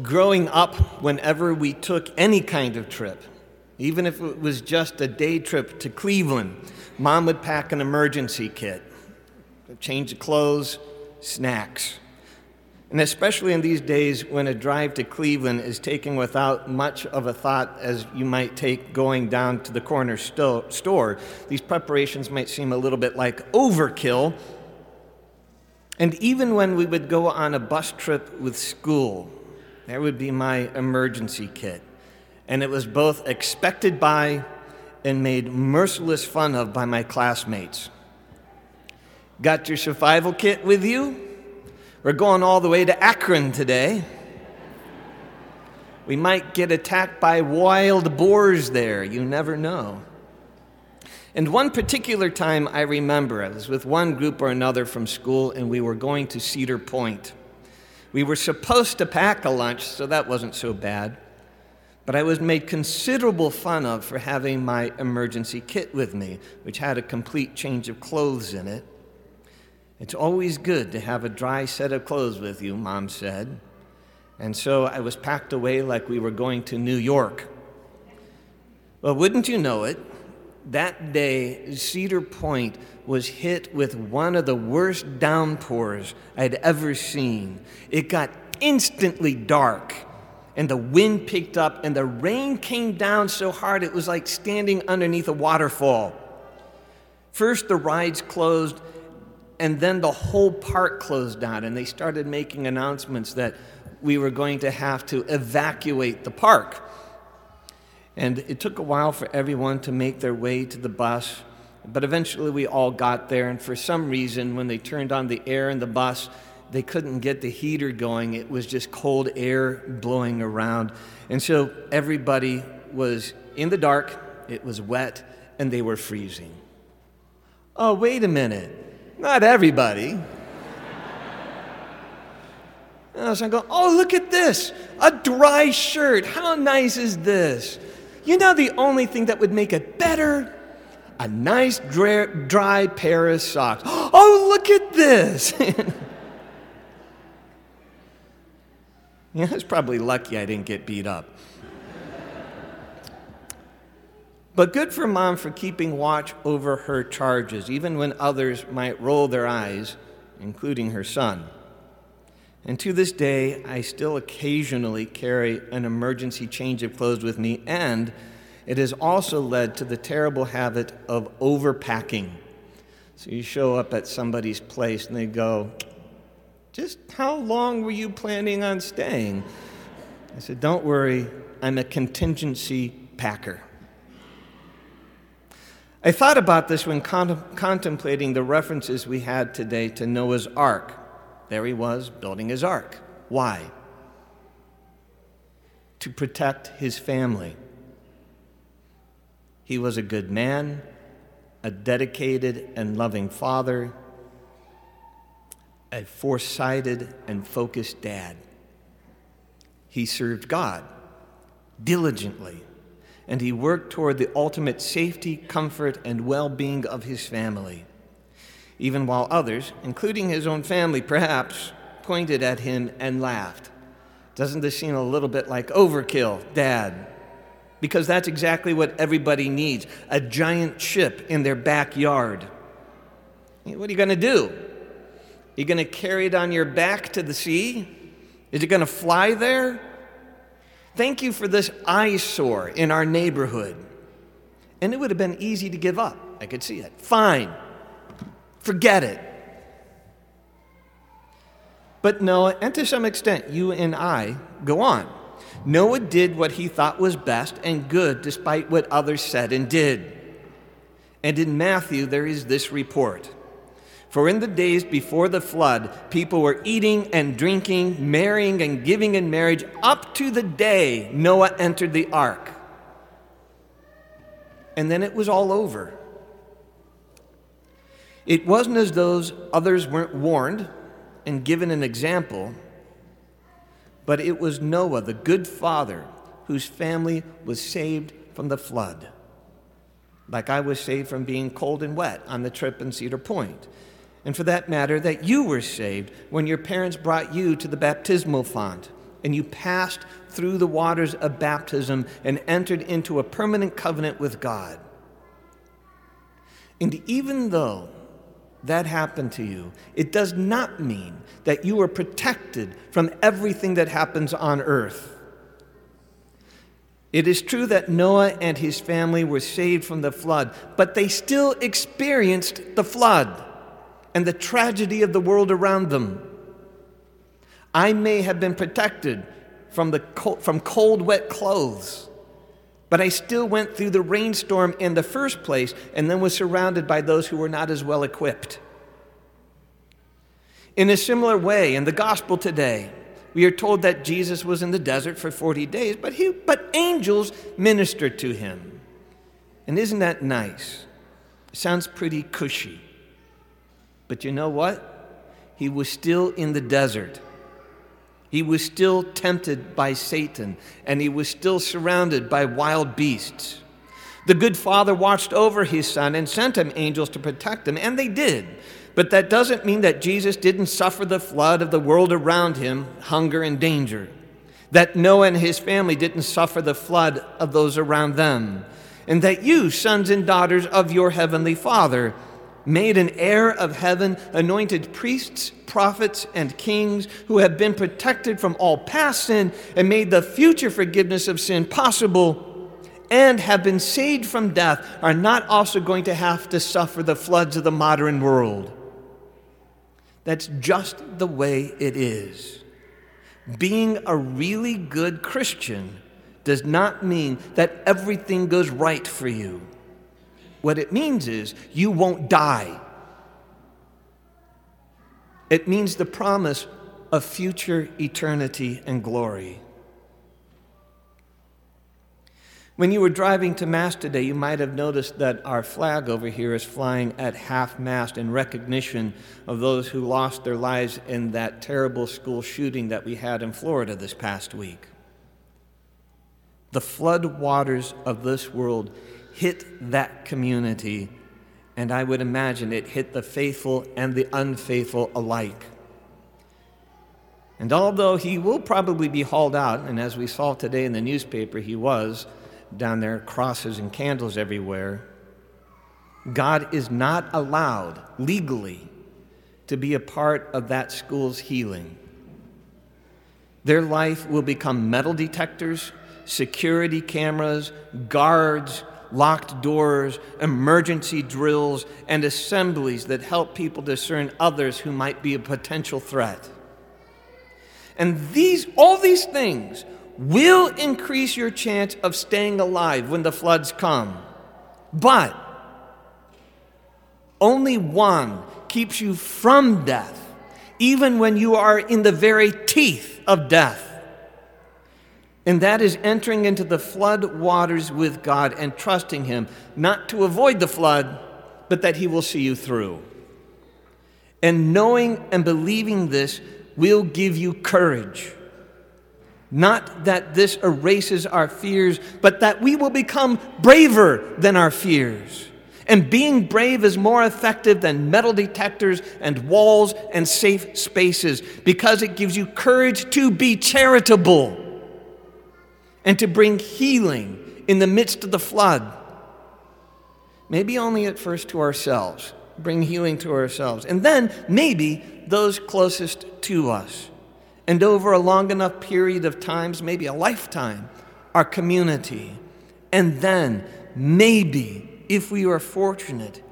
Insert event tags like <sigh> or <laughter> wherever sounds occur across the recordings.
Growing up, whenever we took any kind of trip, even if it was just a day trip to Cleveland, mom would pack an emergency kit, a change of clothes, snacks. And especially in these days when a drive to Cleveland is taken without much of a thought as you might take going down to the corner sto- store, these preparations might seem a little bit like overkill. And even when we would go on a bus trip with school, there would be my emergency kit. And it was both expected by and made merciless fun of by my classmates. Got your survival kit with you? We're going all the way to Akron today. We might get attacked by wild boars there. You never know. And one particular time I remember, I was with one group or another from school, and we were going to Cedar Point. We were supposed to pack a lunch, so that wasn't so bad. But I was made considerable fun of for having my emergency kit with me, which had a complete change of clothes in it. It's always good to have a dry set of clothes with you, Mom said. And so I was packed away like we were going to New York. Well, wouldn't you know it? That day, Cedar Point was hit with one of the worst downpours I'd ever seen. It got instantly dark, and the wind picked up, and the rain came down so hard it was like standing underneath a waterfall. First, the rides closed, and then the whole park closed down, and they started making announcements that we were going to have to evacuate the park. And it took a while for everyone to make their way to the bus, but eventually we all got there. And for some reason, when they turned on the air in the bus, they couldn't get the heater going. It was just cold air blowing around. And so everybody was in the dark, it was wet, and they were freezing. Oh, wait a minute. Not everybody. And I go, oh, look at this, a dry shirt. How nice is this? You know, the only thing that would make it better? A nice dry, dry pair of socks. <gasps> Oh, look at this. <laughs> yeah, I was probably lucky I didn't get beat up. But good for mom for keeping watch over her charges, even when others might roll their eyes, including her son. And to this day, I still occasionally carry an emergency change of clothes with me, and it has also led to the terrible habit of overpacking. So you show up at somebody's place and they go, Just how long were you planning on staying? I said, Don't worry, I'm a contingency packer. I thought about this when con- contemplating the references we had today to Noah's ark. There he was building his ark. Why? To protect his family. He was a good man, a dedicated and loving father, a foresighted and focused dad. He served God diligently and he worked toward the ultimate safety, comfort, and well being of his family, even while others, including his own family perhaps, pointed at him and laughed. Doesn't this seem a little bit like overkill, Dad? Because that's exactly what everybody needs a giant ship in their backyard. What are you going to do? Are you going to carry it on your back to the sea? Is it going to fly there? Thank you for this eyesore in our neighborhood. And it would have been easy to give up. I could see it. Fine. Forget it. But Noah, and to some extent, you and I, go on. Noah did what he thought was best and good despite what others said and did. And in Matthew, there is this report. For in the days before the flood, people were eating and drinking, marrying and giving in marriage up to the day Noah entered the ark. And then it was all over. It wasn't as though others weren't warned and given an example, but it was Noah, the good father, whose family was saved from the flood. Like I was saved from being cold and wet on the trip in Cedar Point. Point and for that matter, that you were saved when your parents brought you to the baptismal font and you passed through the waters of baptism and entered into a permanent covenant with God. And even though that happened to you, it does not mean that you are protected from everything that happens on earth. It is true that Noah and his family were saved from the flood, but they still experienced the flood and the tragedy of the world around them. I may have been protected from, the from cold, wet clothes, but I still went through the rainstorm in the first place and then was surrounded by those who were not as well equipped. In a similar way, in the gospel today, we are told that Jesus was in the desert for 40 days, but, he, but angels ministered to him. And isn't that nice? sounds pretty cushy. But you know what? He was still in the desert. He was still tempted by Satan, and he was still surrounded by wild beasts. The good father watched over his son and sent him angels to protect him, and they did. But that doesn't mean that Jesus didn't suffer the flood of the world around him, hunger and danger. That Noah and his family didn't suffer the flood of those around them. And that you, sons and daughters of your heavenly Father, made an heir of heaven, anointed priests, prophets, and kings who have been protected from all past sin and made the future forgiveness of sin possible and have been saved from death are not also going to have to suffer the floods of the modern world. That's just the way it is. Being a really good Christian does not mean that everything goes right for you. What it means is you won't die. It means the promise of future eternity and glory. When you were driving to Mass today, you might have noticed that our flag over here is flying at half mast in recognition of those who lost their lives in that terrible school shooting that we had in Florida this past week. The flood waters of this world hit that community, and I would imagine it hit the faithful and the unfaithful alike. And although he will probably be hauled out, and as we saw today in the newspaper, he was down there, crosses and candles everywhere. God is not allowed legally to be a part of that school's healing. Their life will become metal detectors, security cameras, guards, locked doors, emergency drills, and assemblies that help people discern others who might be a potential threat. And these, all these things will increase your chance of staying alive when the floods come. But only one keeps you from death, even when you are in the very teeth of death. And that is entering into the flood waters with God and trusting Him, not to avoid the flood, but that He will see you through. And knowing and believing this will give you courage not that this erases our fears, but that we will become braver than our fears. And being brave is more effective than metal detectors and walls and safe spaces because it gives you courage to be charitable and to bring healing in the midst of the flood. Maybe only at first to ourselves, bring healing to ourselves, and then maybe those closest to us and over a long enough period of times, maybe a lifetime, our community. And then, maybe, if we are fortunate,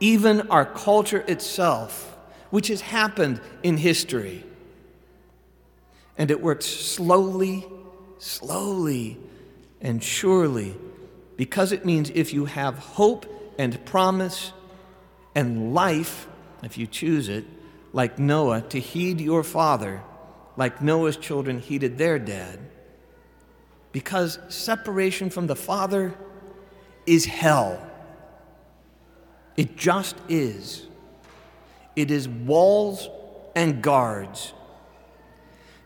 even our culture itself, which has happened in history. And it works slowly, slowly, and surely, because it means if you have hope and promise and life, if you choose it, like Noah, to heed your father like Noah's children heeded their dad, because separation from the Father is hell. It just is. It is walls and guards.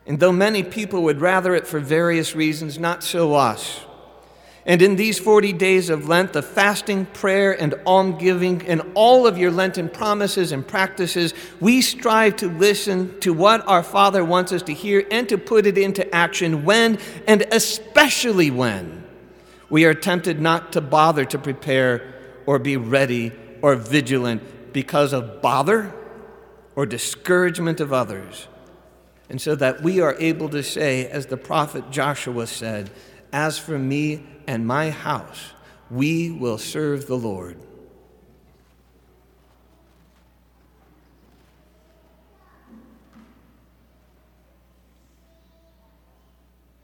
And though many people would rather it for various reasons, not so us. And in these 40 days of Lent, the fasting, prayer, and almsgiving, and all of your Lenten promises and practices, we strive to listen to what our Father wants us to hear and to put it into action when, and especially when, we are tempted not to bother to prepare or be ready or vigilant because of bother or discouragement of others. And so that we are able to say, as the prophet Joshua said, As for me and my house, we will serve the Lord.